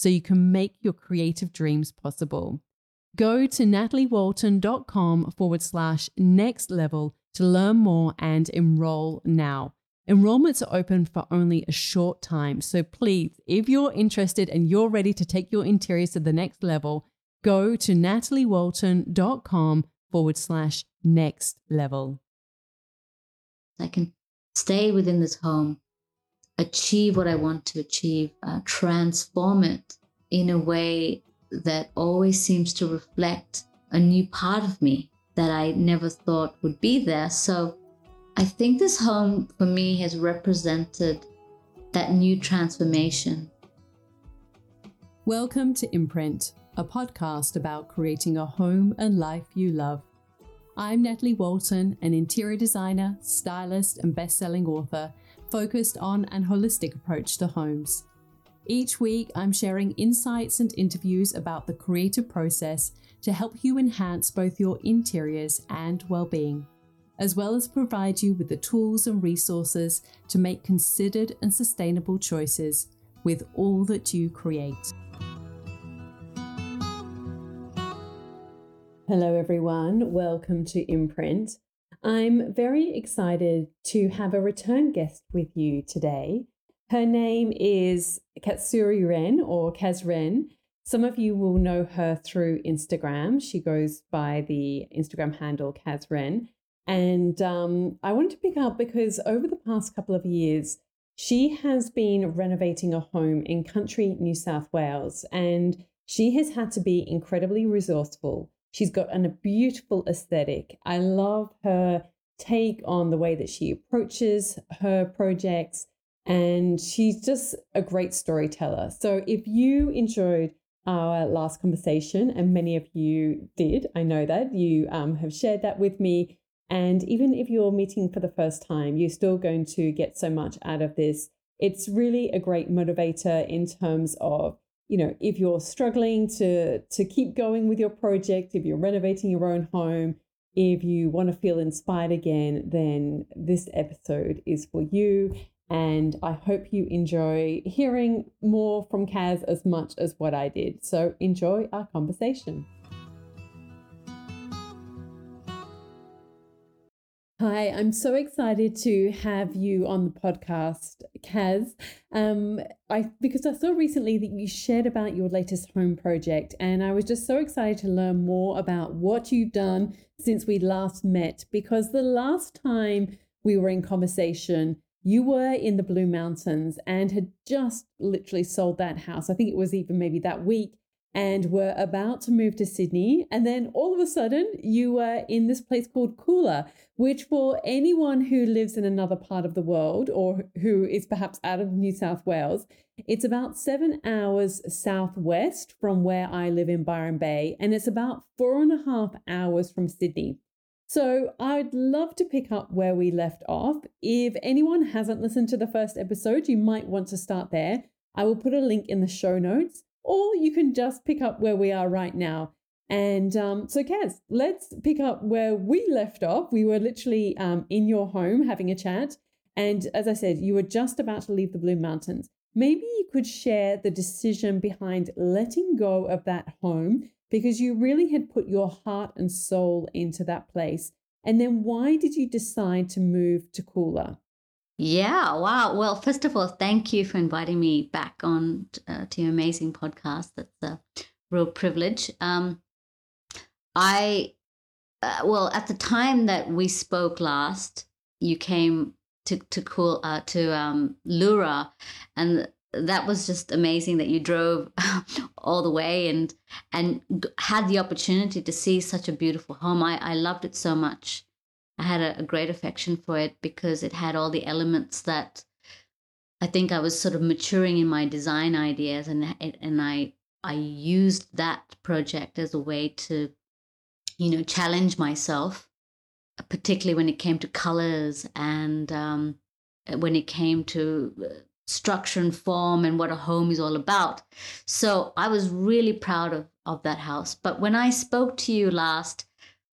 so you can make your creative dreams possible. Go to nataliewalton.com forward slash next level to learn more and enroll now. Enrollments are open for only a short time, so please, if you're interested and you're ready to take your interiors to the next level, go to nataliewalton.com forward slash next level. I can stay within this home achieve what I want to achieve, uh, transform it in a way that always seems to reflect a new part of me that I never thought would be there. So I think this home for me has represented that new transformation. Welcome to Imprint, a podcast about creating a home and life you love. I'm Natalie Walton, an interior designer, stylist, and best selling author focused on an holistic approach to homes. Each week, I'm sharing insights and interviews about the creative process to help you enhance both your interiors and well being, as well as provide you with the tools and resources to make considered and sustainable choices with all that you create. Hello, everyone. Welcome to Imprint. I'm very excited to have a return guest with you today. Her name is Kasturi Wren or Kas Wren. Some of you will know her through Instagram. She goes by the Instagram handle Kas Wren. And um, I wanted to pick up because over the past couple of years, she has been renovating a home in country New South Wales and she has had to be incredibly resourceful She's got a beautiful aesthetic. I love her take on the way that she approaches her projects, and she's just a great storyteller. So, if you enjoyed our last conversation, and many of you did, I know that you um, have shared that with me. And even if you're meeting for the first time, you're still going to get so much out of this. It's really a great motivator in terms of you know, if you're struggling to to keep going with your project, if you're renovating your own home, if you want to feel inspired again, then this episode is for you. And I hope you enjoy hearing more from Kas as much as what I did. So enjoy our conversation. Hi, I'm so excited to have you on the podcast, Kas. Um, I because I saw recently that you shared about your latest home project, and I was just so excited to learn more about what you've done since we last met. Because the last time we were in conversation, you were in the Blue Mountains and had just literally sold that house. I think it was even maybe that week and we were about to move to Sydney. And then all of a sudden, you were in this place called Coolah, which, for anyone who lives in another part of the world or who is perhaps out of New South Wales, it's about seven hours southwest from where I live in Byron Bay, and it's about four and a half hours from Sydney. So I'd love to pick up where we left off. If anyone hasn't listened to the first episode, you might want to start there. I will put a link in the show notes or you can just pick up where we are right now. And um, so, Kas, let's pick up where we left off. We were literally um, in your home having a chat. And as I said, you were just about to leave the Blue Mountains. Maybe you could share the decision behind letting go of that home because you really had put your heart and soul into that place. And then why did you decide to move to Coolah? Yeah, wow. Well, first of all, thank you for inviting me back on uh, to your amazing podcast. That's a real privilege. Um, I, uh, well, at the time that we spoke last, you came to to cool uh, to um, Leura, and that was just amazing that you drove all the way and and had the opportunity to see such a beautiful home. I I loved it so much. I had a, a great affection for it because it had all the elements that I think I was sort of maturing in my design ideas, and and I I used that project as a way to, you know, challenge myself, particularly when it came to colors and um, when it came to uh, structure and form and what a home is all about. So I was really proud of of that house. But when I spoke to you last,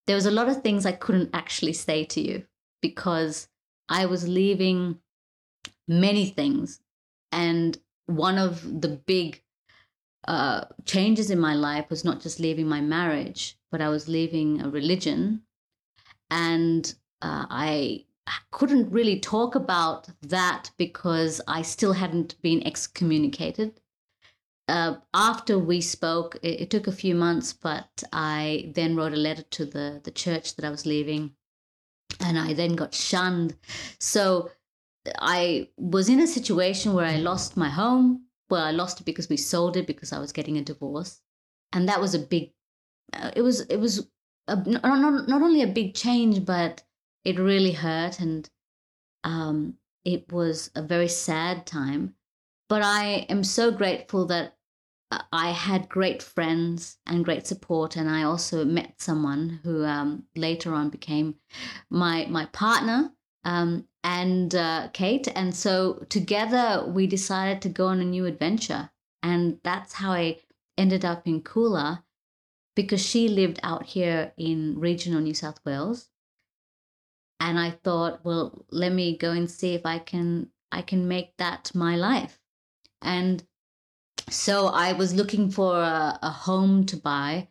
there was a lot of things I couldn't actually say to you because I was leaving many things. And one of the big uh, changes in my life was not just leaving my marriage, but I was leaving a religion. And uh, I couldn't really talk about that because I still hadn't been excommunicated uh, after we spoke, it, it, took a few months, but I then wrote a letter to the, the church that I was leaving, and I then got shunned. So I was in a situation where I lost my home. Well, I lost it because we sold it because I was getting a divorce, and that was a big. Uh, it was it was a, not, not not only a big change, but it really hurt, and um, it was a very sad time. But I am so grateful that I had great friends and great support, and I also met someone who um, later on became my my partner um, and uh, Kate. And so together we decided to go on a new adventure, and that's how I ended up in Coolah because she lived out here in regional New South Wales, and I thought, well, let me go and see if I can I can make that my life, and so I was looking for a, a, home to buy,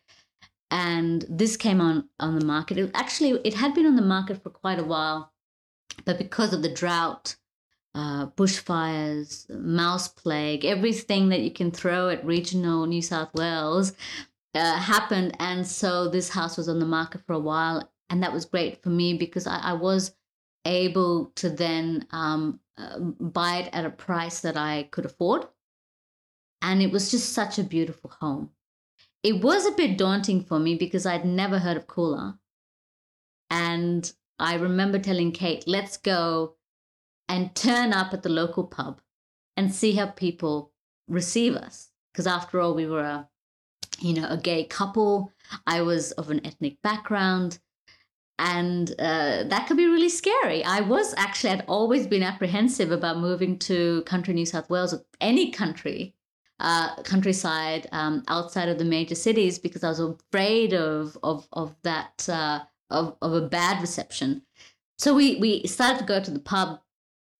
and this came on on the market. It actually it had been on the market for quite a while, but because of the drought, uh, bushfires, mouse plague, everything that you can throw at regional New South Wales uh, happened, and so this house was on the market for a while, and that was great for me because I, I was able to then um, uh, buy it at a price that I could afford and it was just such a beautiful home. It was a bit daunting for me because I'd never heard of Coolah. And I remember telling Kate, let's go and turn up at the local pub and see how people receive us. Because after all, we were a, you know, a gay couple. I was of an ethnic background. And uh, that could be really scary. I was actually, I'd always been apprehensive about moving to country New South Wales, or any country, uh, countryside um, outside of the major cities because I was afraid of of of that uh, of of a bad reception. So we we started to go to the pub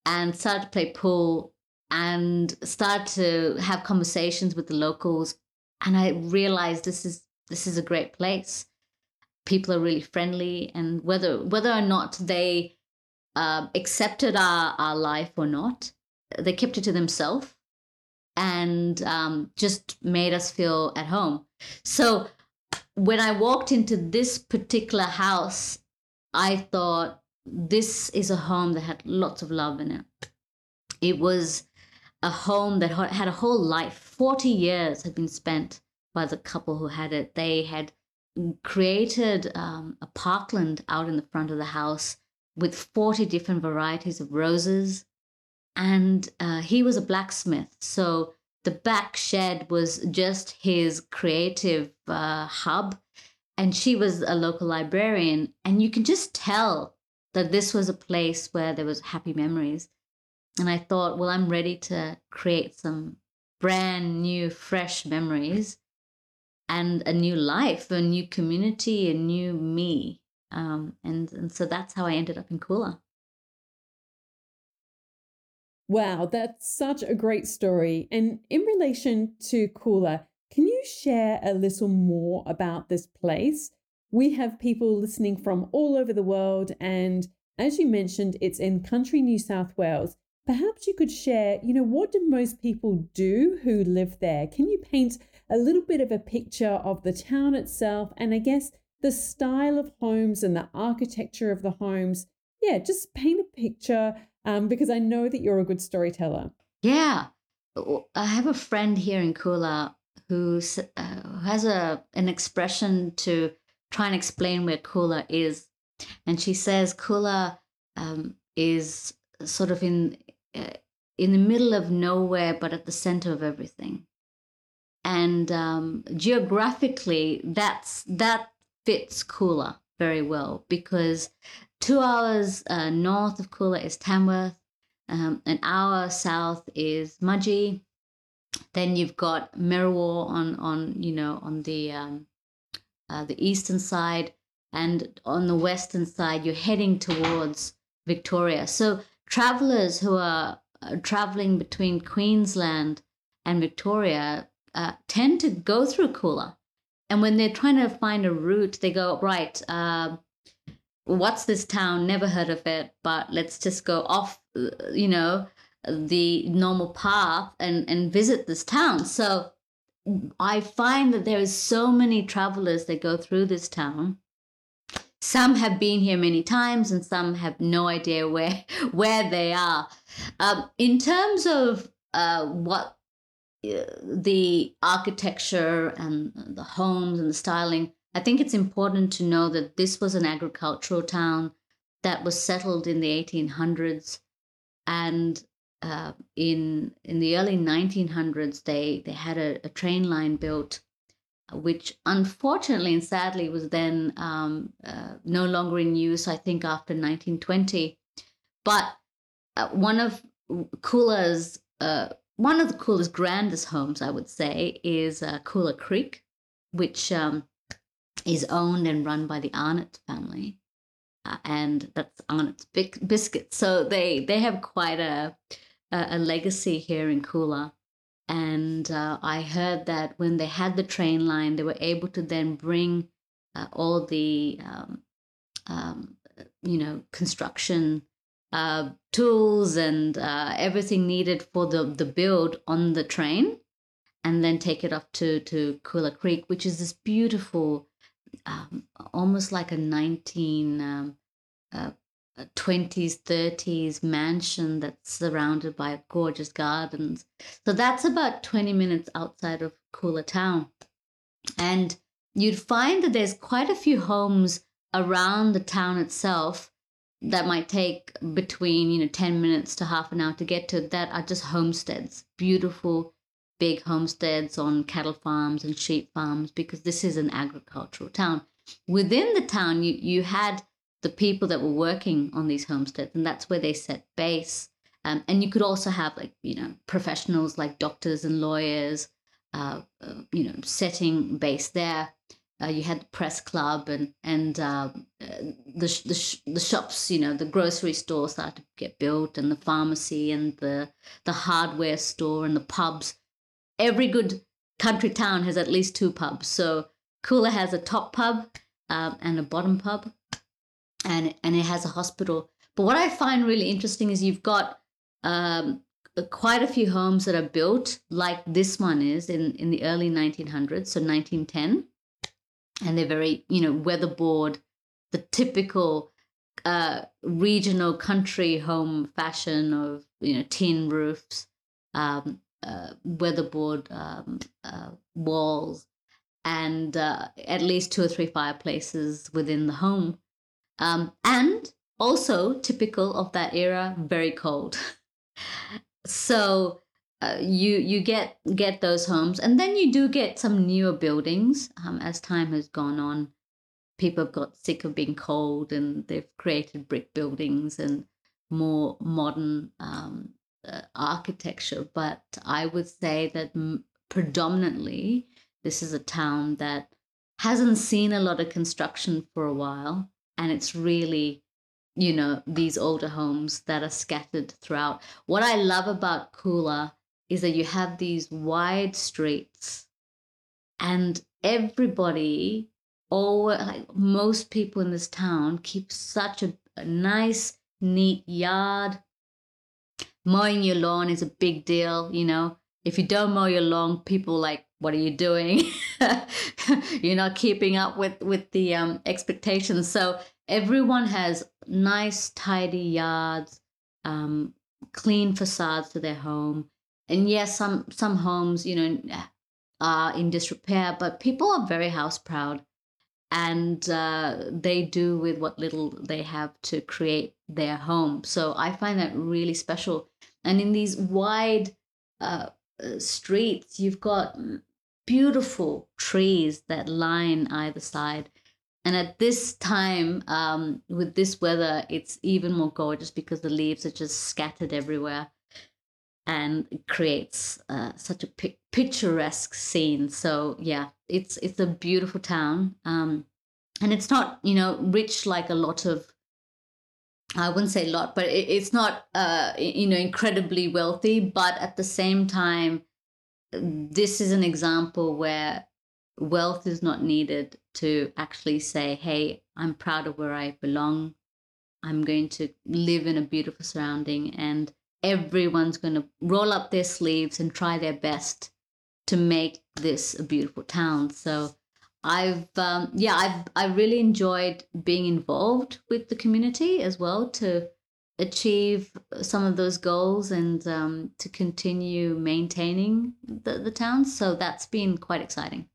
and started to play pool and started to have conversations with the locals. And I realized this is this is a great place. People are really friendly, and whether whether or not they uh, accepted our, our life or not. They kept it to themselves and um, just made us feel at home. So when I walked into this particular house, I thought this is a home that had lots of love in it. It was a home that had a whole life. 40 years had been spent by the couple who had it. They had created um, a parkland out in the front of the house with 40 different varieties of roses. And uh, he was a blacksmith. So the back shed was just his creative uh, hub. And she was a local librarian. And you can just tell that this was a place where there was happy memories. And I thought, well, I'm ready to create some brand new, fresh memories and a new life, a new community, a new me. Um, and, and so that's how I ended up in Coolah. Wow, that's such a great story. And in relation to Coolah, can you share a little more about this place? We have people listening from all over the world, and as you mentioned, it's in country New South Wales. Perhaps you could share, you know, what do most people do who live there? Can you paint a little bit of a picture of the town itself and I guess the style of homes and the architecture of the homes? Yeah, just paint a picture um, because I know that you're a good storyteller. Yeah. I have a friend here in Coolah who uh, has a an expression to try and explain where Coolah is. And she says Coolah um, is sort of in uh, in the middle of nowhere, but at the center of everything. And um, geographically, that's that fits Coolah very well because two hours uh, north of Coolah is Tamworth, um, an hour south is Mudgee. Then you've got Merriwa on on you know on the um, uh, the eastern side, and on the western side you're heading towards Victoria. So travelers who are uh, traveling between Queensland and Victoria uh, tend to go through Coolah. And when they're trying to find a route, they go, right, uh, what's this town? Never heard of it, but let's just go off, you know, the normal path and, and visit this town. So I find that there is so many travelers that go through this town some have been here many times and some have no idea where where they are um, in terms of uh, what uh, the architecture and the homes and the styling i think it's important to know that this was an agricultural town that was settled in the 1800s and uh, in in the early 1900s they they had a, a train line built which unfortunately and sadly was then um, uh, no longer in use, I think, after 1920. But uh, one of Coolah's, uh, one of the coolest, grandest homes, I would say, is uh, Coolah Creek, which um, is owned and run by the Arnott family. Uh, and that's Arnott's Biscuits. So they, they have quite a, a, a legacy here in Coolah. And uh, I heard that when they had the train line, they were able to then bring uh, all the, um, um, you know, construction uh, tools and uh, everything needed for the, the build on the train and then take it up to, to Coolah Creek, which is this beautiful, um, almost like a 19, um, uh, 20s, 30s mansion that's surrounded by gorgeous gardens. So that's about 20 minutes outside of Coolah town. And you'd find that there's quite a few homes around the town itself that might take between, you know, 10 minutes to half an hour to get to that are just homesteads, beautiful big homesteads on cattle farms and sheep farms because this is an agricultural town. Within the town, you, you had the people that were working on these homesteads, and that's where they set base. Um, and you could also have like you know professionals like doctors and lawyers, uh, uh, you know, setting base there. Uh, you had the press club and and uh, the the, the shops, you know, the grocery store started to get built, and the pharmacy and the the hardware store and the pubs. Every good country town has at least two pubs. So Coolah has a top pub um, and a bottom pub and and it has a hospital. But what I find really interesting is you've got um, quite a few homes that are built like this one is in, in the early 1900s, so 1910. And they're very, you know, weatherboard, the typical uh, regional country home fashion of, you know, tin roofs, um, uh, weatherboard um, uh, walls, and uh, at least two or three fireplaces within the home. Um, and also typical of that era, very cold. so uh, you you get get those homes, and then you do get some newer buildings um, as time has gone on. People have got sick of being cold, and they've created brick buildings and more modern um, uh, architecture. But I would say that m- predominantly this is a town that hasn't seen a lot of construction for a while, and it's really you know, these older homes that are scattered throughout. What I love about Coolah is that you have these wide streets and everybody all like most people in this town keep such a, a nice neat yard mowing your lawn is a big deal you know if you don't mow your lawn people like what are you doing you're not keeping up with with the um, expectations so everyone has nice, tidy yards, um, clean facades to their home. And yes, some some homes, you know, are in disrepair, but people are very house proud, and uh, they do with what little they have to create their home. So I find that really special. And in these wide uh, uh streets, you've got beautiful trees that line either side and at this time, um, with this weather, it's even more gorgeous because the leaves are just scattered everywhere and it creates uh, such a pi- picturesque scene. So yeah, it's it's a beautiful town, um, and it's not you know rich like a lot of. I wouldn't say a lot, but it, it's not uh, you know incredibly wealthy. But at the same time, this is an example where wealth is not needed to actually say, hey, I'm proud of where I belong. I'm going to live in a beautiful surrounding, and everyone's going to roll up their sleeves and try their best to make this a beautiful town. So I've um, yeah I've I really enjoyed being involved with the community as well to achieve some of those goals and um, to continue maintaining the, the town. So that's been quite exciting.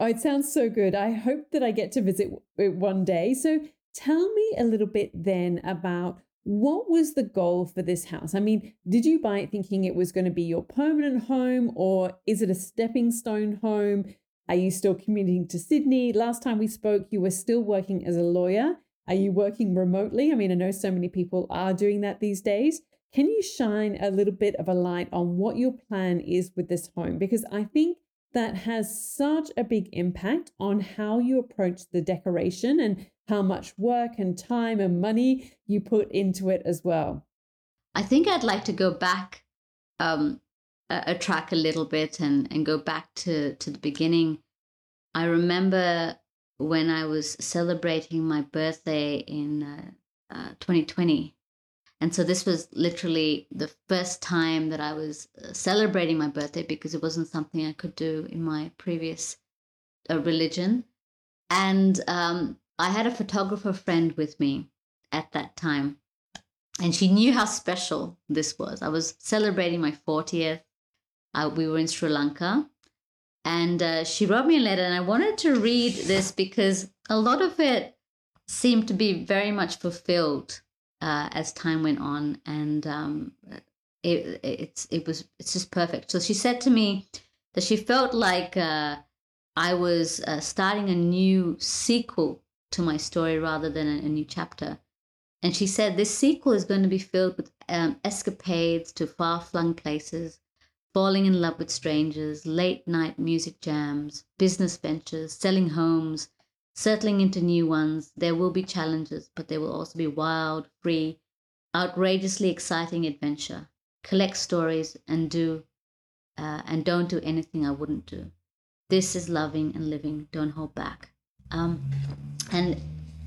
Oh, it sounds so good. I hope that I get to visit it one day. So tell me a little bit then about what was the goal for this house? I mean, did you buy it thinking it was going to be your permanent home or is it a stepping stone home? Are you still commuting to Sydney? Last time we spoke, you were still working as a lawyer. Are you working remotely? I mean, I know so many people are doing that these days. Can you shine a little bit of a light on what your plan is with this home? Because I think that has such a big impact on how you approach the decoration and how much work and time and money you put into it as well. I think I'd like to go back um, a, track a little bit and, and go back to, to the beginning. I remember when I was celebrating my birthday in uh, uh, 2020 and so this was literally the first time that I was uh, celebrating my birthday because it wasn't something I could do in my previous uh, religion. And um, I had a photographer friend with me at that time. And she knew how special this was. I was celebrating my 40th. Uh, we were in Sri Lanka. And uh, she wrote me a letter, and I wanted to read this because a lot of it seemed to be very much fulfilled uh, as time went on, and um, it, it's it was it's just perfect. So she said to me that she felt like uh, I was uh, starting a new sequel to my story rather than a, a, new chapter. And she said this sequel is going to be filled with um, escapades to far flung places, falling in love with strangers, late night music jams, business ventures, selling homes, Settling into new ones, there will be challenges, but there will also be wild, free, outrageously exciting adventure. Collect stories and do uh, and don't do anything I wouldn't do. This is loving and living. Don't hold back. Um, and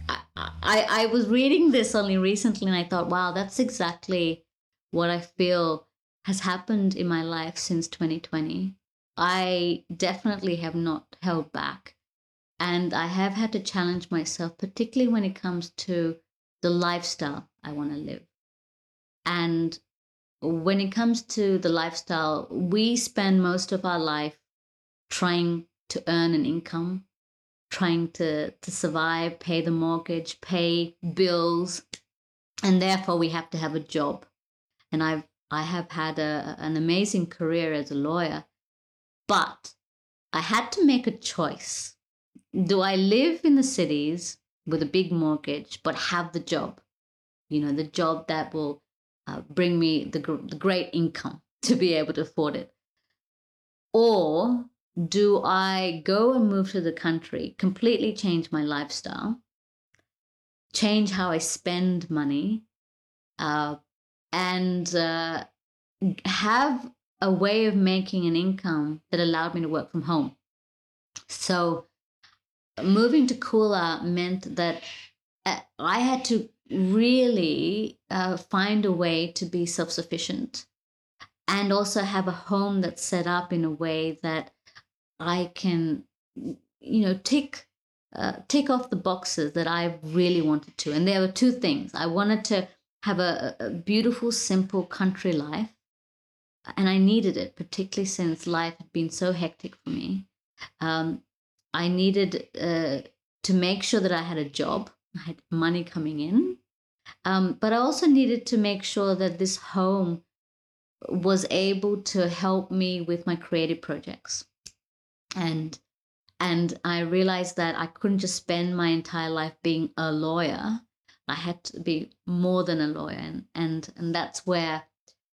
I, I, I was reading this only recently and I thought, wow, that's exactly what I feel has happened in my life since 2020. I definitely have not held back. And I have had to challenge myself, particularly when it comes to the lifestyle I want to live. And when it comes to the lifestyle, we spend most of our life trying to earn an income, trying to, to survive, pay the mortgage, pay bills, and therefore we have to have a job. And I've I have had a, an amazing career as a lawyer, but I had to make a choice. Do I live in the cities with a big mortgage, but have the job? You know, the job that will uh, bring me the, the great income to be able to afford it. Or do I go and move to the country, completely change my lifestyle, change how I spend money, uh, and uh, have a way of making an income that allowed me to work from home? So, moving to Coolah meant that uh, I had to really uh, find a way to be self sufficient and also have a home that's set up in a way that I can, you know, tick uh, tick off the boxes that I really wanted to. And there were two things. I wanted to have a, a beautiful, simple country life, and I needed it, particularly since life had been so hectic for me. Um, I needed uh, to make sure that I had a job, I had money coming in, um, but I also needed to make sure that this home was able to help me with my creative projects and and I realized that I couldn't just spend my entire life being a lawyer. I had to be more than a lawyer, and and, and that's where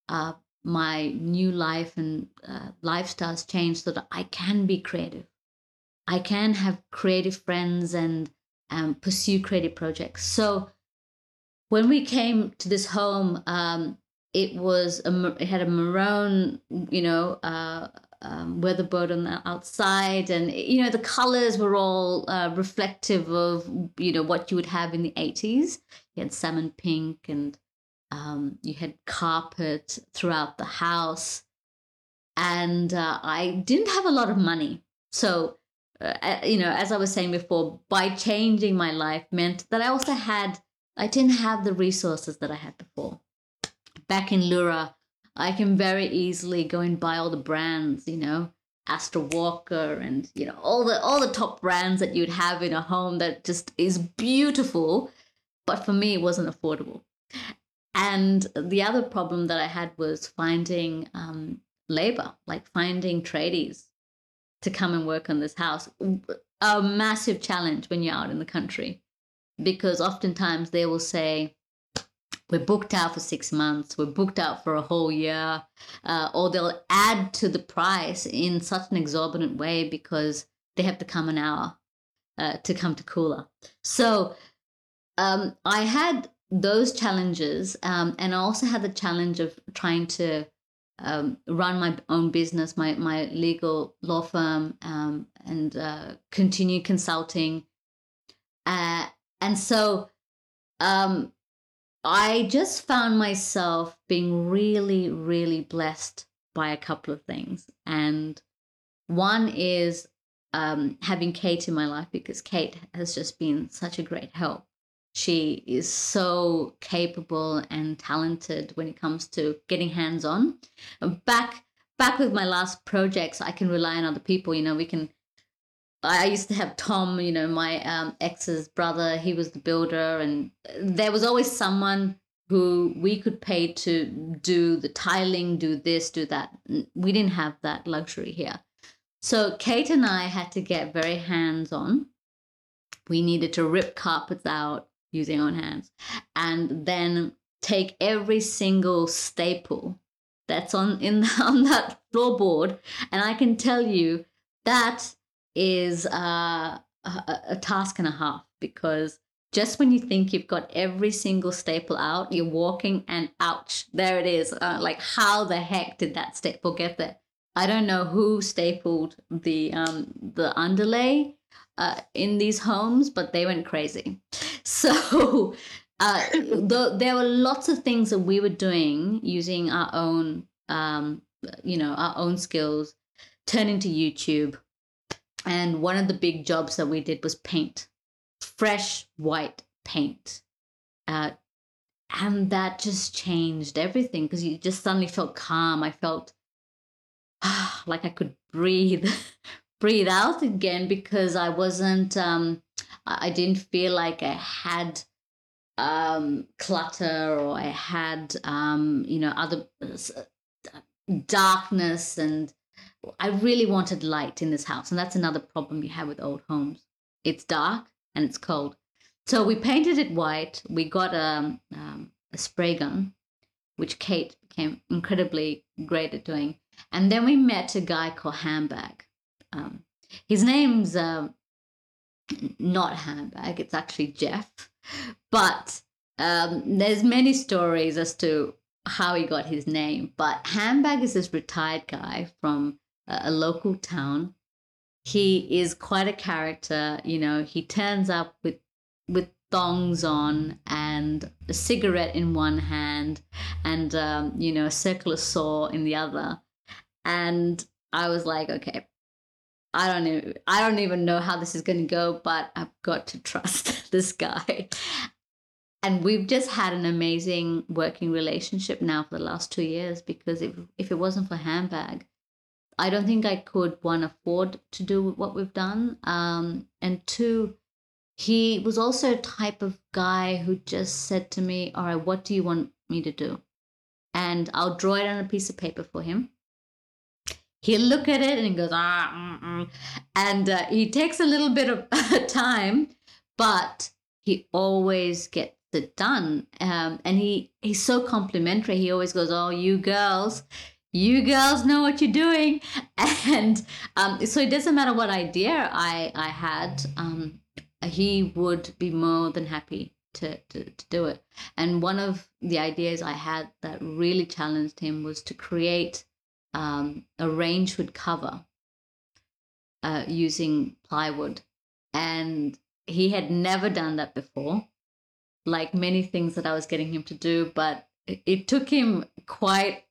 uh, my new life and uh, lifestyles changed, so that I can be creative. I can have creative friends and um, pursue creative projects. So when we came to this home, um, it was a, it had a maroon, you know, uh, um, weatherboard on the outside, and you know the colors were all uh, reflective of you know what you would have in the eighties. You had salmon pink, and um, you had carpet throughout the house, and uh, I didn't have a lot of money, so. Uh, you know, as I was saying before, by changing my life meant that I also had, I didn't have the resources that I had before. Back in Leura, I can very easily go and buy all the brands, you know, Astor Walker and you know all the all the top brands that you'd have in a home that just is beautiful, but for me it wasn't affordable. And the other problem that I had was finding um, labor, like finding tradies to come and work on this house. A massive challenge when you're out in the country, because oftentimes they will say, we're booked out for six months, we're booked out for a whole year, uh, or they'll add to the price in such an exorbitant way because they have to come an hour uh, to come to Coolah. So um, I had those challenges, um, and I also had the challenge of trying to um, run my own business, my my legal law firm, um, and uh, continue consulting. Uh, and so um, I just found myself being really, really blessed by a couple of things. And one is um, having Kate in my life because Kate has just been such a great help. She is so capable and talented when it comes to getting hands on. Back back with my last projects, I can rely on other people. You know, we can I used to have Tom, you know, my um, ex's brother. He was the builder, and there was always someone who we could pay to do the tiling, do this, do that. We didn't have that luxury here. So Kate and I had to get very hands on. We needed to rip carpets out using our own hands and then take every single staple that's on in on that floorboard and I can tell you that is uh, a, a task and a half because just when you think you've got every single staple out, you're walking and ouch, there it is. Uh, like, how the heck did that staple get there? I don't know who stapled the um, the underlay uh, in these homes, but they went crazy. so uh, the, there were lots of things that we were doing using our own, um, you know, our own skills, turning to YouTube. And one of the big jobs that we did was paint, fresh white paint. Uh, and that just changed everything because you just suddenly felt calm. I felt like I could breathe, breathe out again because I wasn't, um, I didn't feel like I had um, clutter or I had, um, you know, other uh, darkness. And I really wanted light in this house. And that's another problem you have with old homes it's dark and it's cold. So we painted it white. We got a, um, um, a spray gun, which Kate became incredibly great at doing. And then we met a guy called Handbag. Um, his name's uh, not Handbag, it's actually Jeff. But um, there's many stories as to how he got his name. But Handbag is this retired guy from a, local town. He is quite a character. You know, he turns up with with thongs on and a cigarette in one hand and um, you know a circular saw in the other and i was like okay i don't even i don't even know how this is going to go but i've got to trust this guy and we've just had an amazing working relationship now for the last two years because if, if it wasn't for handbag i don't think i could one afford to do what we've done um, and two he was also a type of guy who just said to me, All right, what do you want me to do? And I'll draw it on a piece of paper for him. He'll look at it and he goes, ah, mm-mm. and uh, he takes a little bit of time, but he always gets it done. Um, and he he's so complimentary. He always goes, "Oh, you girls, you girls know what you're doing," and um, so it doesn't matter what idea I I had. Um, he would be more than happy to, to, to do it. And one of the ideas I had that really challenged him was to create um, a range hood cover uh, using plywood. And he had never done that before, like many things that I was getting him to do, but it took him quite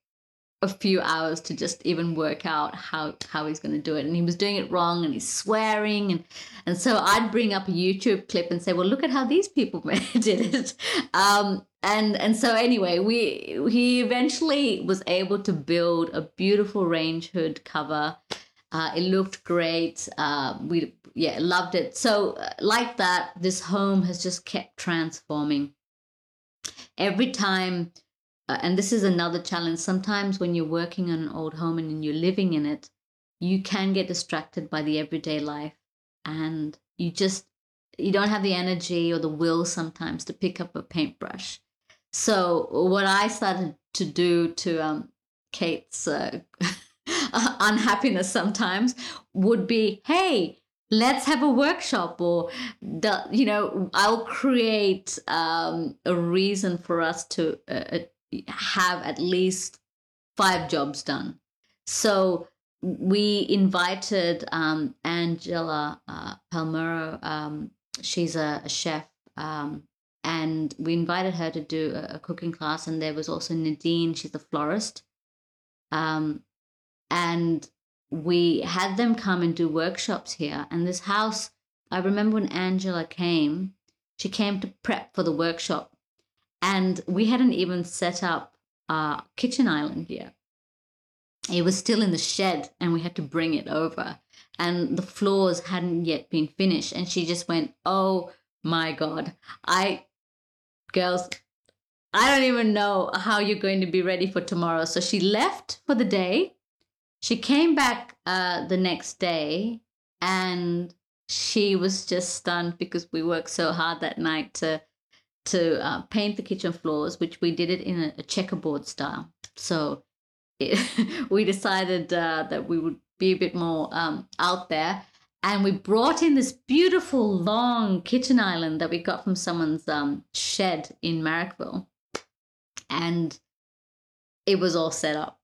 a few hours to just even work out how how he's going to do it. And he was doing it wrong and he's swearing and and so i'd bring up a youtube clip and say well look at how these people did it. Um, and and so anyway we he eventually was able to build a beautiful range hood cover. Uh, it looked great. Uh, we yeah loved it. So uh, like that this home has just kept transforming. Every time uh, and this is another challenge. Sometimes when you're working on an old home and you're living in it you can get distracted by the everyday life and you just you don't have the energy or the will sometimes to pick up a paintbrush. So what i started to do to um, kate's uh, unhappiness sometimes would be hey let's have a workshop or the, you know i'll create um, a reason for us to uh, have at least five jobs done. So we invited um, Angela uh, Palmero. Um, she's a, a chef, um, and we invited her to do a, a, cooking class. And there was also Nadine. She's a florist, um, and we had them come and do workshops here. And this house, I remember when Angela came, she came to prep for the workshop and we hadn't even set up a kitchen island yet. It was still in the shed and we had to bring it over. And the floors hadn't yet been finished. And she just went, Oh my God, I, girls, I don't even know how you're going to be ready for tomorrow. So she left for the day. She came back uh, the next day and she was just stunned because we worked so hard that night to to uh, paint the kitchen floors, which we did it in a, checkerboard style. So it, we decided uh, that we would be a bit more um, out there. And we brought in this beautiful long kitchen island that we got from someone's um, shed in Marrickville. And it was all set up.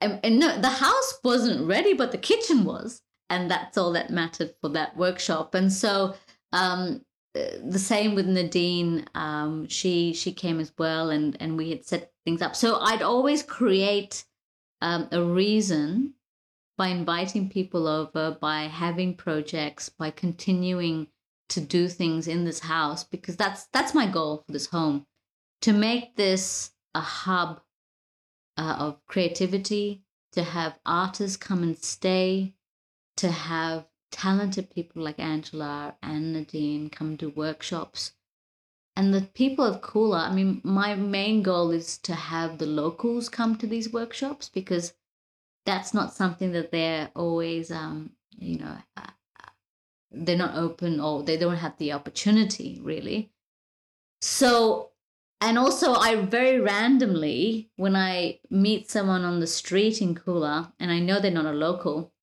And, and no, the house wasn't ready, but the kitchen was. And that's all that mattered for that workshop. And so um, the same with Nadine. Um, she she came as well, and and we had set things up. So I'd always create um, a reason by inviting people over, by having projects, by continuing to do things in this house, because that's that's my goal for this home, to make this a hub uh, of creativity, to have artists come and stay, to have talented people like Angela and Nadine come to workshops. And the people of Coolah, I mean, my main goal is to have the locals come to these workshops because that's not something that they're always, um, you know, uh, they're not open or they don't have the opportunity really. So, and also, I very randomly, when I meet someone on the street in Coolah and I know they're not a local,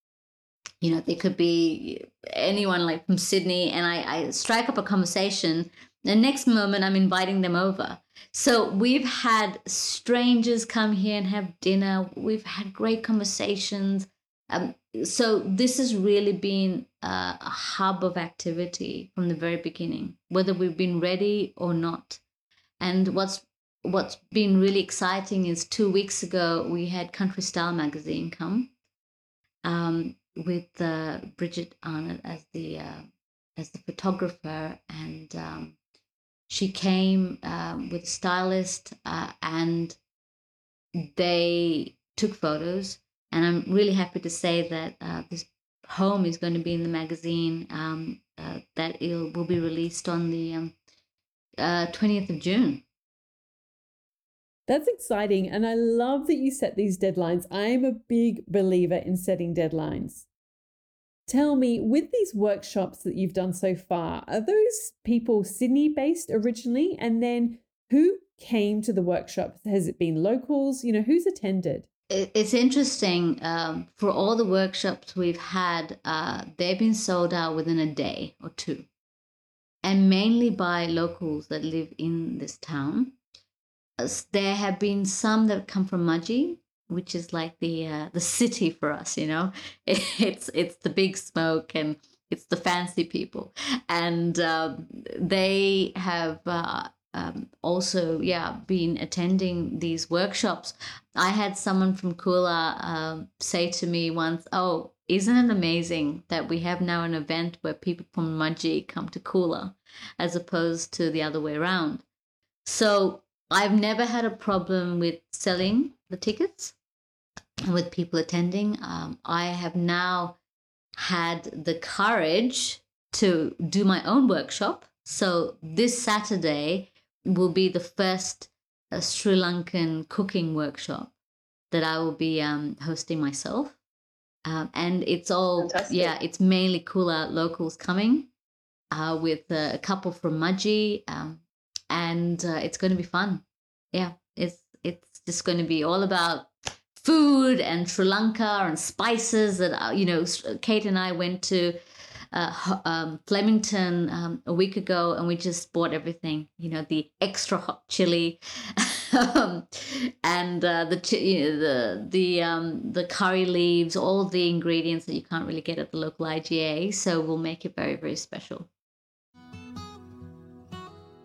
you know, they could be anyone like from Sydney, and I, I strike up a conversation. The next moment, I'm inviting them over. So we've had strangers come here and have dinner. We've had great conversations. Um, so this has really been a, a hub of activity from the very beginning, whether we've been ready or not. And what's what's been really exciting is two weeks ago we had Country Style magazine come. Um, with uh, Bridget Arnott as the uh, as the photographer, and um, she came um, with a stylist, uh, and they took photos. And I'm really happy to say that uh, this home is going to be in the magazine um, uh, that will be released on the um, 20th uh, of June. That's exciting. And I love that you set these deadlines. I'm a big believer in setting deadlines. Tell me, with these workshops that you've done so far, are those people Sydney based originally? And then who came to the workshops? Has it been locals? You know, who's attended? It's interesting. Um, for all the workshops we've had, uh, they've been sold out within a day or two, and mainly by locals that live in this town there have been some that come from Mudgee, which is like the uh, the city for us. You know, it's it's the big smoke and it's the fancy people, and um, they have. Uh, um, also, yeah, been attending these workshops. I had someone from Coolah um, say to me once, "Oh, isn't it amazing that we have now an event where people from Mudgee come to Coolah, as opposed to the other way around?" So I've never had a problem with selling the tickets with people attending. Um, I have now had the courage to do my own workshop. So this Saturday will be the first uh, Sri Lankan cooking workshop that I will be um, hosting myself. Um, and it's all, Fantastic. yeah, it's mainly Coolah locals coming uh, with a couple from Mudgee. Um, and uh, it's going to be fun. Yeah, it's it's just going to be all about food and Sri Lanka and spices. That uh, you know, Kate and I went to uh, um, Flemington um, a week ago, and we just bought everything. You know, the extra hot chili, um, and uh, the the the um, the curry leaves, all the ingredients that you can't really get at the local IGA. So we'll make it very very special.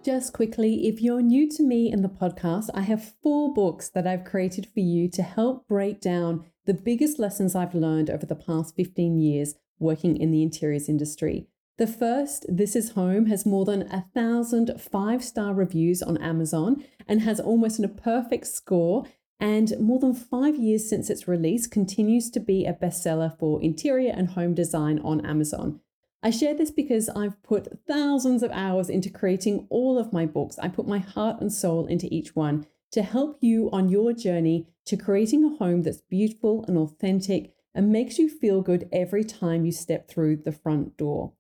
Just quickly, if you're new to me and the podcast, I have four books that I've created for you to help break down the biggest lessons I've learned over the past 15 years working in the interiors industry. The first, This Is Home, has more than a thousand five star reviews on Amazon and has almost a perfect score. And more than five years since its release, continues to be a bestseller for interior and home design on Amazon. I share this because I've put thousands of hours into creating all of my books. I put my heart and soul into each one to help you on your journey to creating a home that's beautiful and authentic and makes you feel good every time you step through the front door.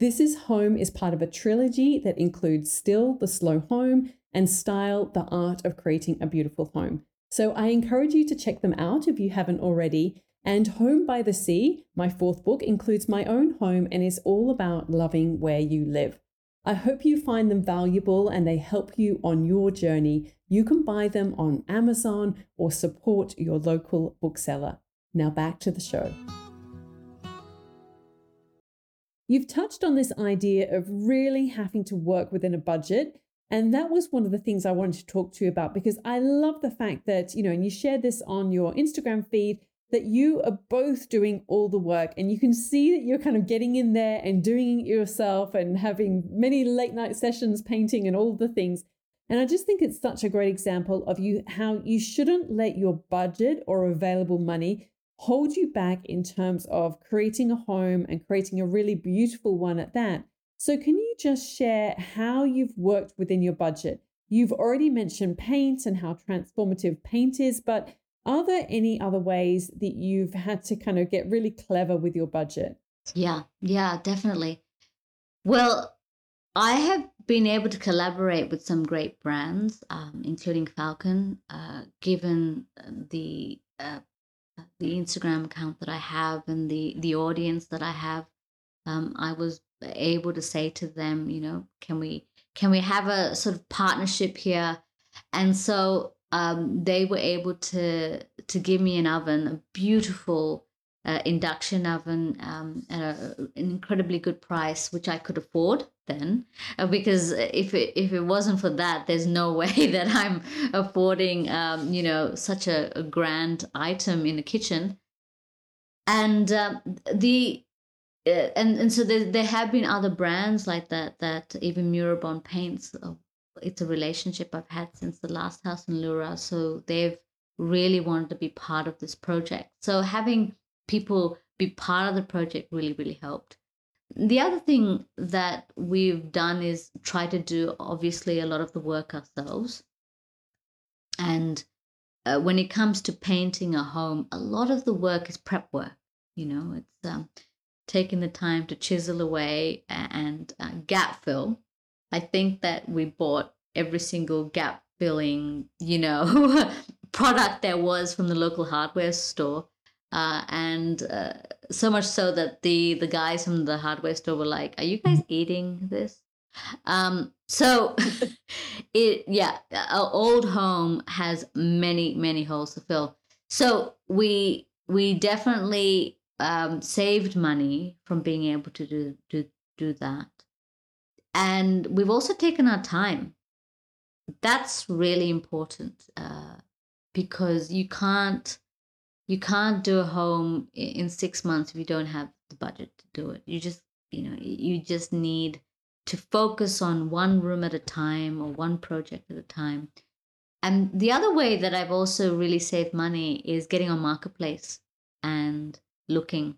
This is Home is part of a trilogy that includes Still, the Slow Home, and Style, the Art of Creating a Beautiful Home. So I encourage you to check them out if you haven't already. And Home by the Sea, my fourth book, includes my own home and is all about loving where you live. I hope you find them valuable and they help you on your journey. You can buy them on Amazon or support your local bookseller. Now back to the show. you've touched on this idea of really having to work within a budget. And that was one of the things I wanted to talk to you about because I love the fact that, you know, and you shared this on your Instagram feed that you are both doing all the work and you can see that you're kind of getting in there and doing it yourself and having many late night sessions painting and all the things. And I just think it's such a great example of you how you shouldn't let your budget or available money hold you back in terms of creating a home and creating a really beautiful one at that. So can you just share how you've worked within your budget? You've already mentioned paint and how transformative paint is, but are there any other ways that you've had to kind of get really clever with your budget? Yeah, yeah, definitely. Well, I have been able to collaborate with some great brands, um, including Falcon, uh, given the uh, the Instagram account that I have and the the audience that I have. Um, I was able to say to them, you know, can we can we have a sort of partnership here? And so um, they were able to to give me an oven, a beautiful uh, induction oven um, at a, an incredibly good price, which I could afford then. Uh, because if it, if it wasn't for that, there's no way that I'm affording, um, you know, such a, a, grand item in the kitchen. And um, the uh, and and so there, there have been other brands like that that even Murobond paints uh, it's a relationship I've had since the last house in Leura. So they've really wanted to be part of this project. So having people be part of the project really, really helped. The other thing that we've done is try to do obviously a lot of the work ourselves. And uh, when it comes to painting a home, a lot of the work is prep work. You know, it's um, taking the time to chisel away and uh, gap fill I think that we bought every single gap filling, you know, product there was from the local hardware store. Uh, and uh, so much so that the the guys from the hardware store were like, "Are you guys eating this?" Um, so it yeah, our old home has many many holes to fill. So we we definitely um, saved money from being able to do do do that. And we've also taken our time. That's really important uh, because you can't you can't do a home in six months if you don't have the budget to do it. You just you know you just need to focus on one room at a time or one project at a time. And the other way that I've also really saved money is getting on marketplace and looking,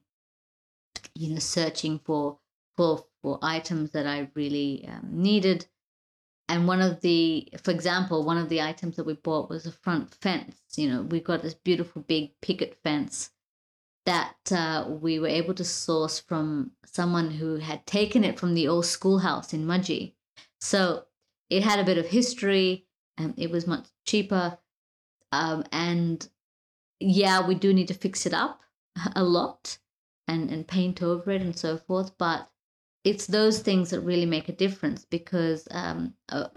you know, searching for for for items that I really um, needed. And one of the, for example, one of the items that we bought was a front fence. You know, we got this beautiful big picket fence that uh, we were able to source from someone who had taken it from the old schoolhouse in Mudgee. So it had a bit of history and it was much cheaper. Um, and yeah, we do need to fix it up a lot and, and paint over it and so forth. But it's those things that really make a difference because um, uh,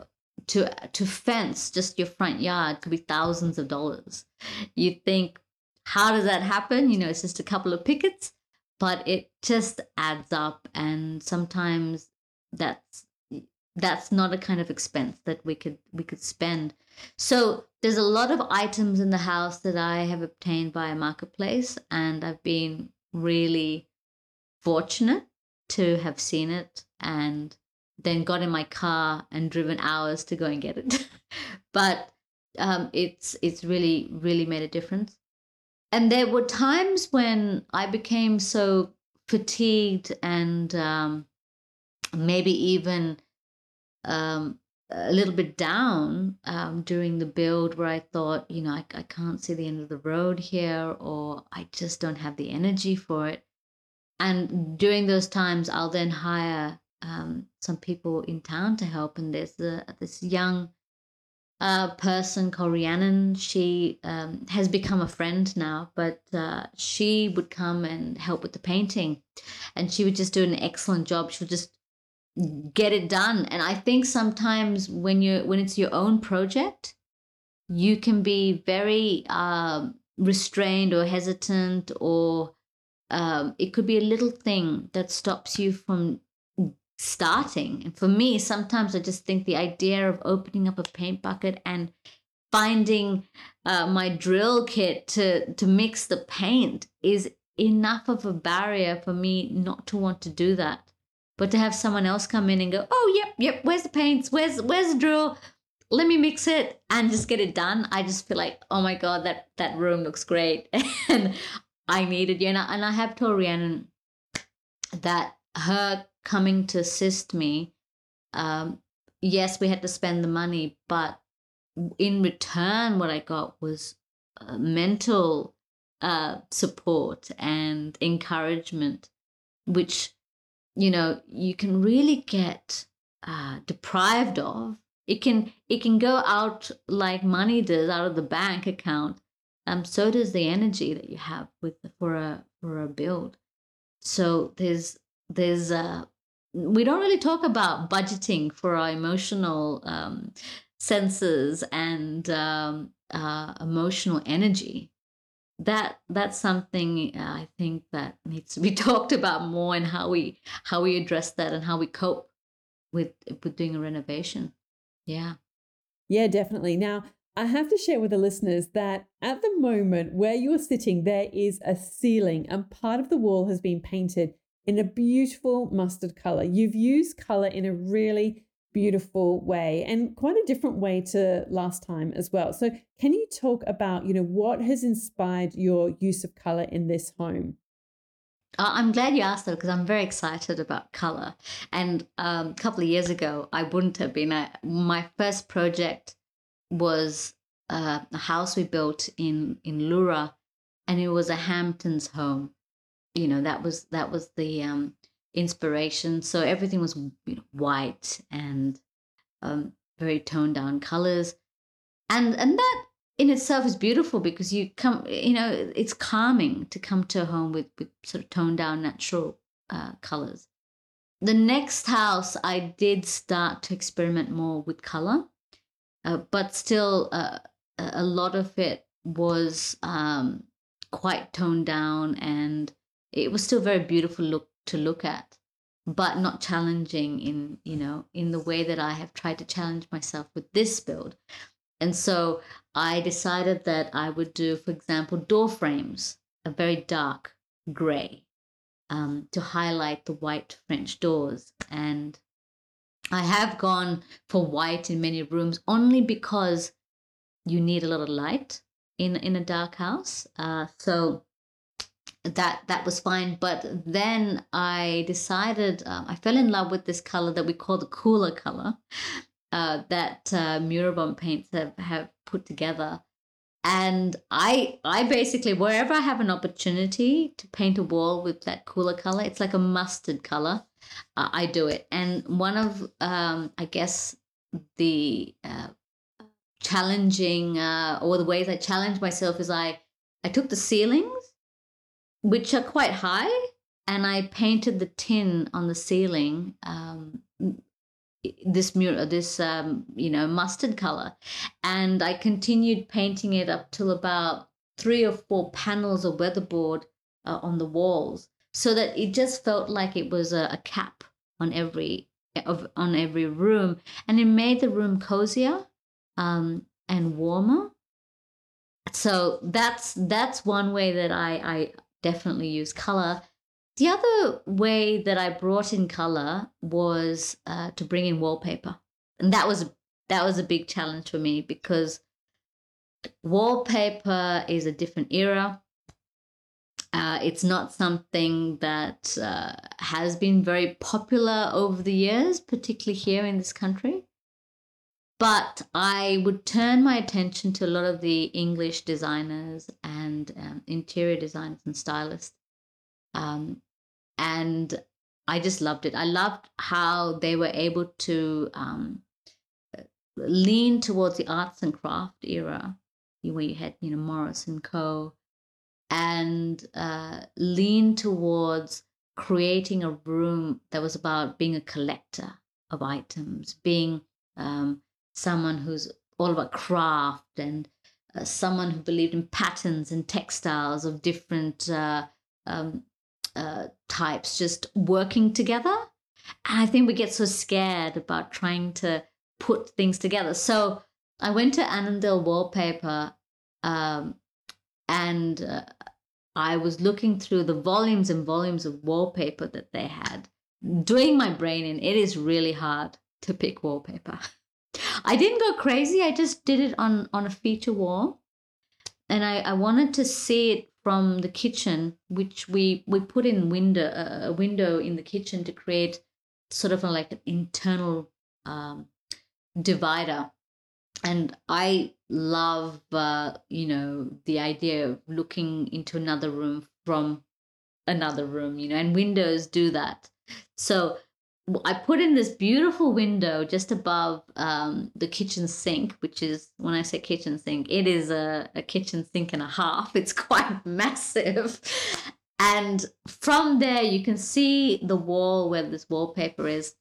to to fence just your front yard could be thousands of dollars. You think, how does that happen? You know, it's just a couple of pickets, but it just adds up, and sometimes that's that's not a kind of expense that we could we could spend. So there's a lot of items in the house that I have obtained via marketplace, and I've been really fortunate to have seen it and then got in my car and driven hours to go and get it. but um, it's it's really really made a difference. And there were times when I became so fatigued and um, maybe even um, a little bit down um, during the build where I thought, you know, I, I can't see the end of the road here, or I just don't have the energy for it and during those times i'll then hire um, some people in town to help and there's the, this young uh, person called Rhiannon. She um, has become a friend now, but uh, she would come and help with the painting, and she would just do an excellent job. She would just get it done. And I think sometimes when you when it's your own project, you can be very uh, restrained or hesitant or um, it could be a little thing that stops you from starting. And for me, sometimes I just think the idea of opening up a paint bucket and finding uh, my drill kit to to mix the paint is enough of a barrier for me not to want to do that. But to have someone else come in and go, oh yep, yep, where's the paints? Where's where's the drill? Let me mix it and just get it done. I just feel like, oh my god, that that room looks great, and I needed you. And I, and I have told Rhiannon that her coming to assist me, um, yes, we had to spend the money, but in return, what I got was uh, mental uh, support and encouragement, which you know you can really get uh, deprived of. It can it can go out like money does out of the bank account. Um, so does the energy that you have with for a for a build. So there's there's uh we don't really talk about budgeting for our emotional um, senses and um, uh, emotional energy. That that's something uh, i think that needs to be talked about more and how we how we address that and how we cope with with doing a renovation. Yeah. Yeah definitely. Now i have to share with the listeners that at the moment where you're sitting there is a ceiling and part of the wall has been painted in a beautiful mustard color you've used color in a really beautiful way and quite a different way to last time as well. So can you talk about, you know, what has inspired your use of color in this home? Uh, I'm glad you asked that because I'm very excited about color. And um, a couple of years ago, I wouldn't have been. I, my first project was uh, a house we built in in Leura, and it was a Hamptons home. You know that was that was the um, inspiration. So everything was you know, white and um, very toned down colors, and and that in itself is beautiful because you come, you know, it's calming to come to a home with with sort of toned down natural uh, colors. The next house, I did start to experiment more with color, uh, but still, uh, a lot of it was um, quite toned down and it was still very beautiful look to look at but not challenging in you know in the way that i have tried to challenge myself with this build. And so i decided that i would do for example door frames a very dark gray um, to highlight the white french doors and i have gone for white in many rooms only because you need a lot of light in in a dark house. Uh, so that that was fine. But then i decided um, i fell in love with this color that we call the Coolah color uh, that uh, paints have, have put together and i i basically wherever i have an opportunity to paint a wall with that Coolah color it's like a mustard color uh, i do it and one of um, i guess the uh, challenging uh, or the ways i challenge myself is i i took the ceilings which are quite high. And I painted the tin on the ceiling, um, this mural, this um, you know mustard color, and I continued painting it up till about three or four panels of weatherboard uh, on the walls, so that it just felt like it was a, a cap on every of on every room, and it made the room cozier um, and warmer. So that's that's one way that I I definitely use color. The other way that I brought in color was uh, to bring in wallpaper, and that was that was a big challenge for me because wallpaper is a different era. Uh, it's not something that uh, has been very popular over the years, particularly here in this country. But I would turn my attention to a lot of the English designers and um, interior designers and stylists. Um, and I just loved it. I loved how they were able to um, lean towards the arts and craft era, where you had, you know, Morris and Co., and uh, lean towards creating a room that was about being a collector of items, being um, someone who's all about craft and uh, someone who believed in patterns and textiles of different uh, um, uh, types just working together. And I think we get so scared about trying to put things together. So I went to Annandale Wallpaper um, and uh, I was looking through the volumes and volumes of wallpaper that they had, doing my brain in. It is really hard to pick wallpaper. I didn't go crazy. I just did it on on a feature wall, and I, I wanted to see it from the kitchen, which we we put in window a window in the kitchen to create sort of a, like an internal um, divider. And I love, uh, you know, the idea of looking into another room from another room, you know, and windows do that. So I put in this beautiful window just above um, the kitchen sink, which is when I say kitchen sink, it is a, a kitchen sink and a half. It's quite massive. And from there, you can see the wall where this wallpaper is.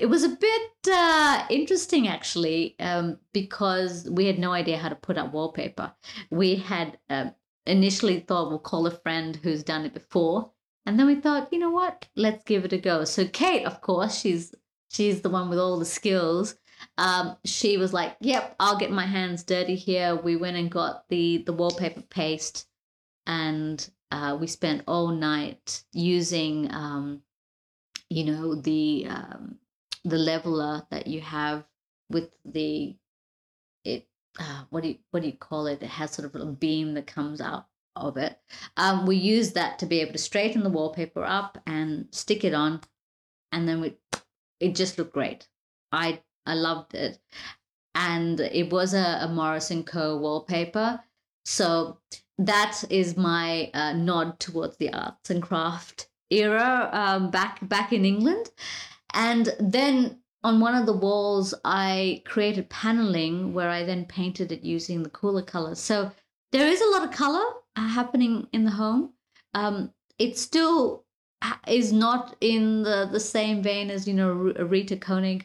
It was a bit uh, interesting actually um, because we had no idea how to put up wallpaper. We had uh, initially thought we'll call a friend who's done it before and then we thought, you know what? Let's give it a go. So Kate, of course, she's she's the one with all the skills. Um, she was like, "Yep, I'll get my hands dirty here." We went and got the the wallpaper paste, and uh, we spent all night using, um, you know, the um, the leveler that you have with the it. Uh, what do you what do you call it? It has sort of a beam that comes out of it. Um, we use that to be able to straighten the wallpaper up and stick it on, and then we it just looked great. I I loved it, and it was a, a Morris and Co. wallpaper, so that is my uh, nod towards the arts and craft era um, back back in England, and then on one of the walls I created paneling where I then painted it using the Coolah colors. So there is a lot of color happening in the home. Um, it still is not in the, the same vein as, you know, Rita Konig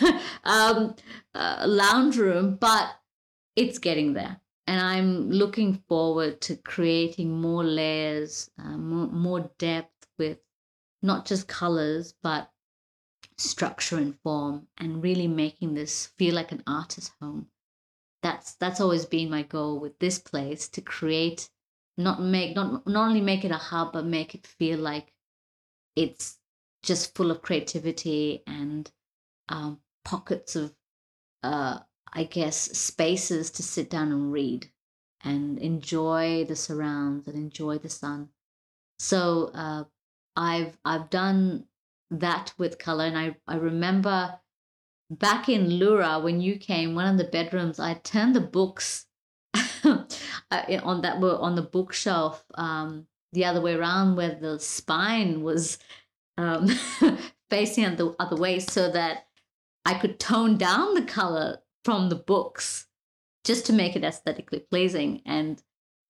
um, uh, lounge room, but it's getting there. And I'm looking forward to creating more layers, uh, more, more depth with not just colors, but structure and form, and really making this feel like an artist's home. That's that's always been my goal with this place to create not make not not only make it a hub but make it feel like it's just full of creativity and um, pockets of uh, i guess spaces to sit down and read and enjoy the surrounds and enjoy the sun. So uh, i've i've done that with color and i i remember back in Leura when you came one of the bedrooms i turned the books uh, on that were on the bookshelf um, the other way around where the spine was um, facing the other way so that I could tone down the color from the books just to make it aesthetically pleasing. And,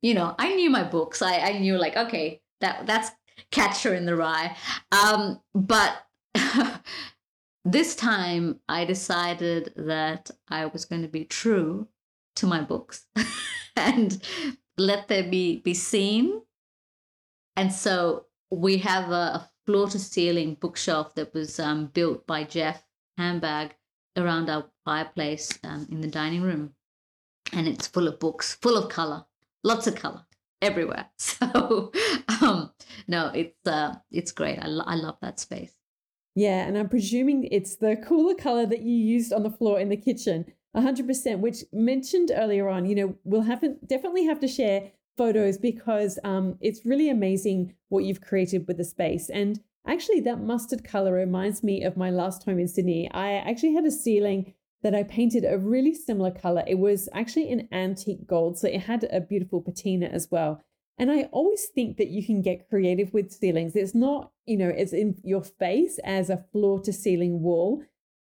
you know, I knew my books. I, I knew like, okay, that that's Catcher in the Rye. Um, but this time I decided that I was going to be true to my books. and let there be, be seen. And so we have a, floor to ceiling bookshelf that was um, built by Jeff Handbag around our fireplace um, in the dining room. And it's full of books, full of color, lots of color everywhere. So, um, no, it's uh, it's great. I, lo- I love that space. Yeah, and I'm presuming it's the Coolah color that you used on the floor in the kitchen 100%, which mentioned earlier on, you know, we'll have definitely have to share photos because um, it's really amazing what you've created with the space. And actually, that mustard color reminds me of my last home in Sydney. I actually had a ceiling that I painted a really similar color. It was actually an antique gold, so it had a beautiful patina as well. And I always think that you can get creative with ceilings. It's not, you know, it's in your face as a floor to ceiling wall.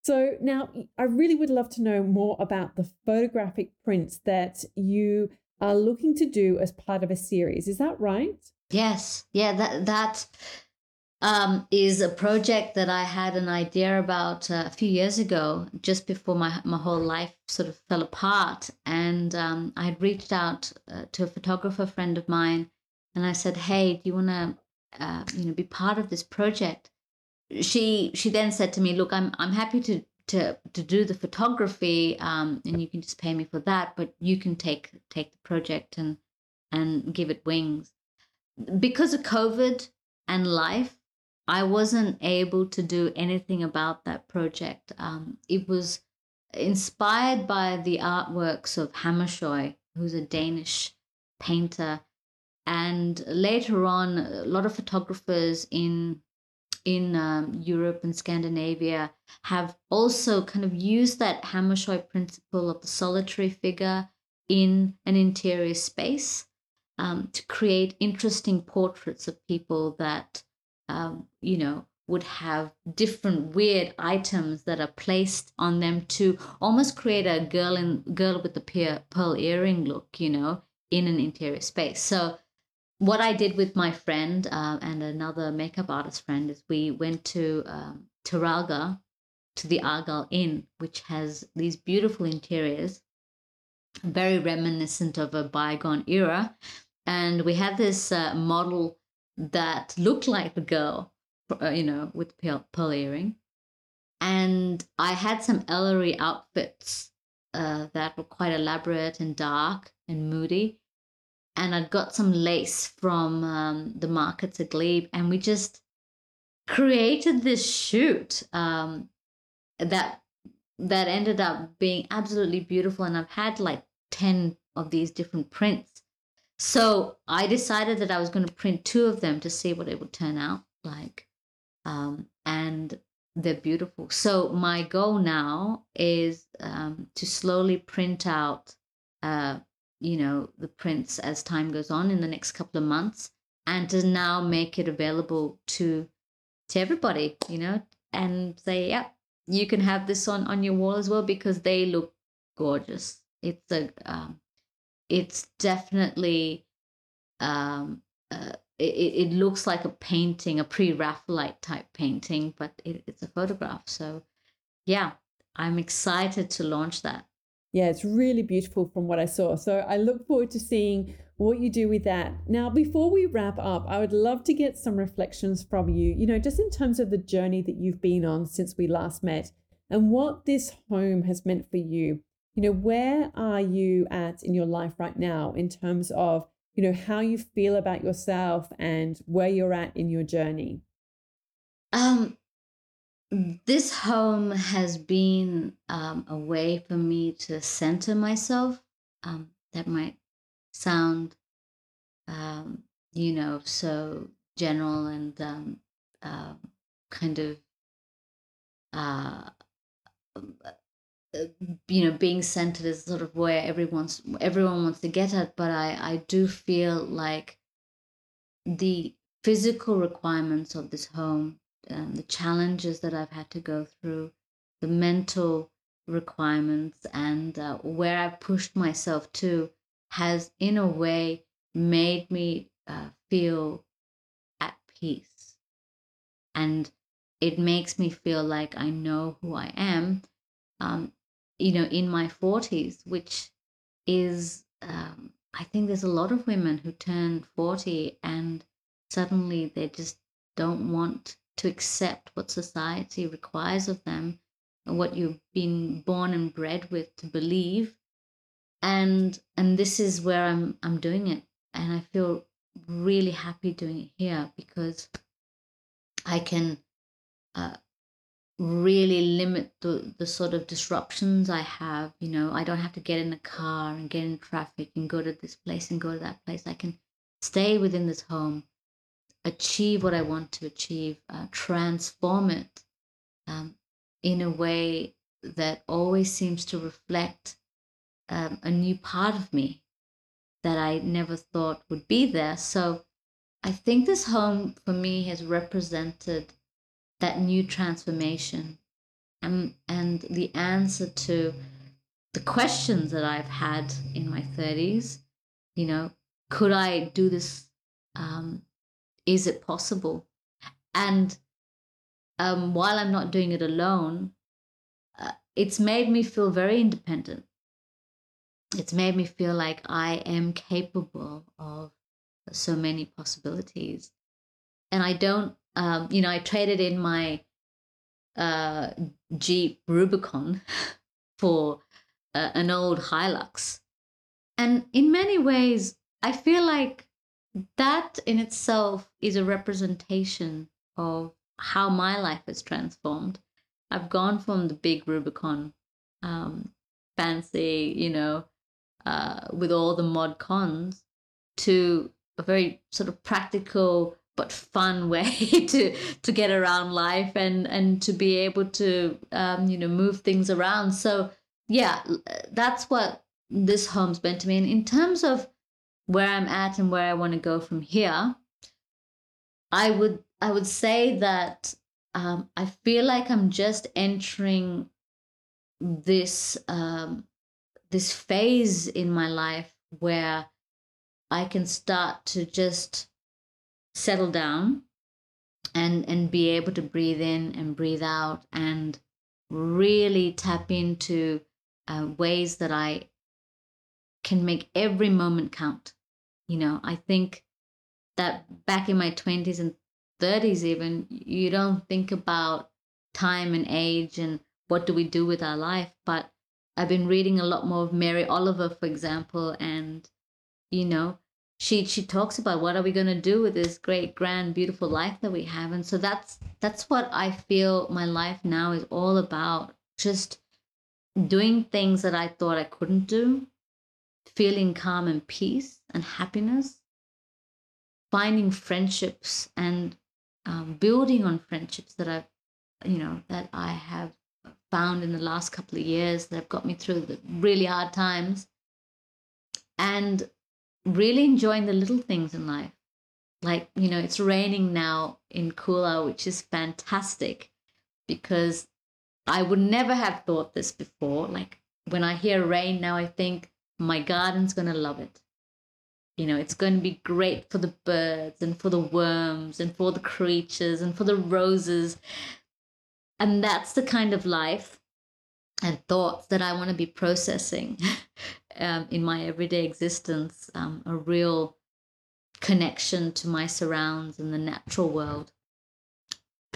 So now I really would love to know more about the photographic prints that you are looking to do as part of a series. Is that right? Yes. Yeah, that that um, is a project that I had an idea about uh, a few years ago, just before my my whole life sort of fell apart. And um, I had reached out uh, to a photographer friend of mine, and I said, "Hey, do you want to uh, you know, be part of this project, she she then said to me, "Look, I'm I'm happy to to to do the photography, um, and you can just pay me for that, but you can take take the project and and give it wings." Because of COVID and life, I wasn't able to do anything about that project. Um, it was inspired by the artworks of Hammershøi, who's a Danish painter. And later on, a lot of photographers in in um, Europe and Scandinavia have also kind of used that Hammershøi principle of the solitary figure in an interior space um, to create interesting portraits of people that, um, you know, would have different weird items that are placed on them to almost create a girl in girl with the pearl earring look, you know, in an interior space. So what I did with my friend uh, and another makeup artist friend is we went to um, Taralga, to the Argyle Inn, which has these beautiful interiors, very reminiscent of a bygone era. And we had this uh, model that looked like the girl, uh, you know, with pearl, pearl earring. And I had some Ellery outfits uh, that were quite elaborate and dark and moody and I'd got some lace from um, the markets at Glebe, and we just created this shoot um, that that ended up being absolutely beautiful. And I've had like ten of these different prints. So I decided that I was going to print two of them to see what it would turn out like, um, and they're beautiful. So my goal now is um, to slowly print out uh, you know the prints as time goes on in the next couple of months and to now make it available to to everybody you know and say yeah you can have this on on your wall as well because they look gorgeous. It's a um, it's definitely um uh, it, it looks like a painting a pre-raphaelite type painting but it, it's a photograph. So yeah i'm excited to launch that yeah, it's really beautiful from what I saw. So I look forward to seeing what you do with that. Now, before we wrap up, I would love to get some reflections from you, you know, just in terms of the journey that you've been on since we last met and what this home has meant for you. You know, where are you at in your life right now in terms of, you know, how you feel about yourself and where you're at in your journey? Um, this home has been um, a way for me to center myself. Um, that might sound, um, you know, so general and uh, kind of, uh, uh, you know, being centered is sort of where everyone's everyone wants to get at. But I I do feel like the physical requirements of this home um, the challenges that I've had to go through, the mental requirements, and uh, where I've pushed myself to has, in a way, made me uh, feel at peace. And it makes me feel like I know who I am, um, you know, in my 40s, which is, um, I think there's a lot of women who turn 40 and suddenly they just don't want to accept what society requires of them and what you've been born and bred with to believe. And and this is where i'm i'm doing it. And i feel really happy doing it here because i can uh, really limit the the sort of disruptions i have. You know i don't have to get in a car and get in traffic and go to this place and go to that place. I can stay within this home achieve what I want to achieve, uh, transform it um, in a way that always seems to reflect um, a new part of me that I never thought would be there. So I think this home for me has represented that new transformation and, and the answer to the questions that I've had in my 30s. You know, could I do this um, is it possible? And um, while I'm not doing it alone, uh, it's made me feel very independent. It's made me feel like I am capable of so many possibilities. and I don't, um, you know, I traded in my uh, Jeep Rubicon for uh, an old Hilux. And in many ways, I feel like that in itself is a representation of how my life has transformed. I've gone from the big Rubicon, um, fancy, you know, uh, with all the mod cons, to a very sort of practical but fun way to to get around life and and to be able to um, you know move things around. So yeah, that's what this home's been to me. And in terms of where I'm at and where I want to go from here, I would I would say that um, I feel like I'm just entering this um, this phase in my life where I can start to just settle down and and be able to breathe in and breathe out and really tap into uh, ways that I can make every moment count. You know, I think that back in my 20s and 30s, even, you don't think about time and age and what do we do with our life. But I've been reading a lot more of Mary Oliver, for example, and, you know, she she talks about what are we going to do with this great grand beautiful life that we have and so that's that's what i feel my life now is all about just doing things that i thought i couldn't do feeling calm and peace and happiness, finding friendships and um, building on friendships that I've, you know, that I have found in the last couple of years that have got me through the really hard times, and really enjoying the little things in life. Like, you know, it's raining now in Coolah, which is fantastic because I would never have thought this before. Like, when I hear rain now, I think, my garden's going to love it. You know, it's going to be great for the birds and for the worms and for the creatures and for the roses. And that's the kind of life and thoughts that I want to be processing um, in my everyday existence um, a real connection to my surrounds and the natural world,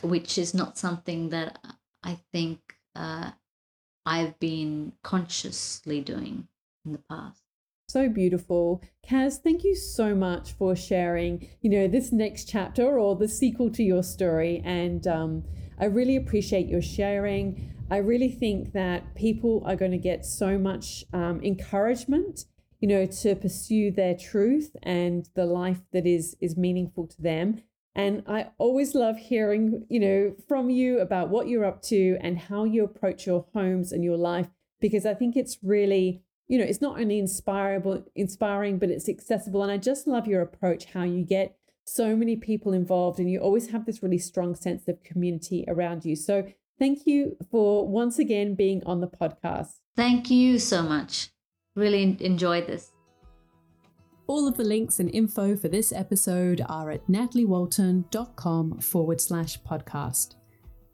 which is not something that I think uh, I've been consciously doing in the past. So beautiful. Kas, thank you so much for sharing, you know, this next chapter or the sequel to your story. And um, I really appreciate your sharing. I really think that people are going to get so much um, encouragement, you know, to pursue their truth and the life that is is meaningful to them. And I always love hearing, you know, from you about what you're up to and how you approach your homes and your life, because I think it's really you know, it's not only inspirable, inspiring, but it's accessible. And I just love your approach, how you get so many people involved and you always have this really strong sense of community around you. So thank you for once again being on the podcast. Thank you so much. Really enjoyed this. All of the links and info for this episode are at nataliewalton.com forward slash podcast.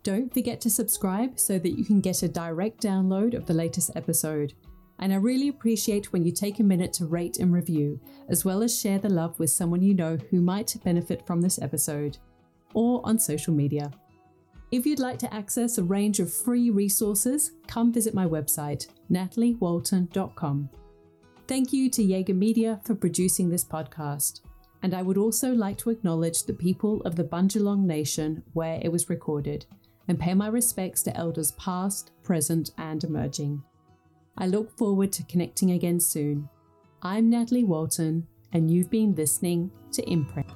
Don't forget to subscribe so that you can get a direct download of the latest episode. And I really appreciate when you take a minute to rate and review, as well as share the love with someone you know who might benefit from this episode, or on social media. If you'd like to access a range of free resources, come visit my website, nataliewalton.com. Thank you to Jaeger Media for producing this podcast. And I would also like to acknowledge the people of the Bundjalung Nation where it was recorded, and pay my respects to elders past, present, and emerging. I look forward to connecting again soon. I'm Natalie Walton, and you've been listening to Imprint.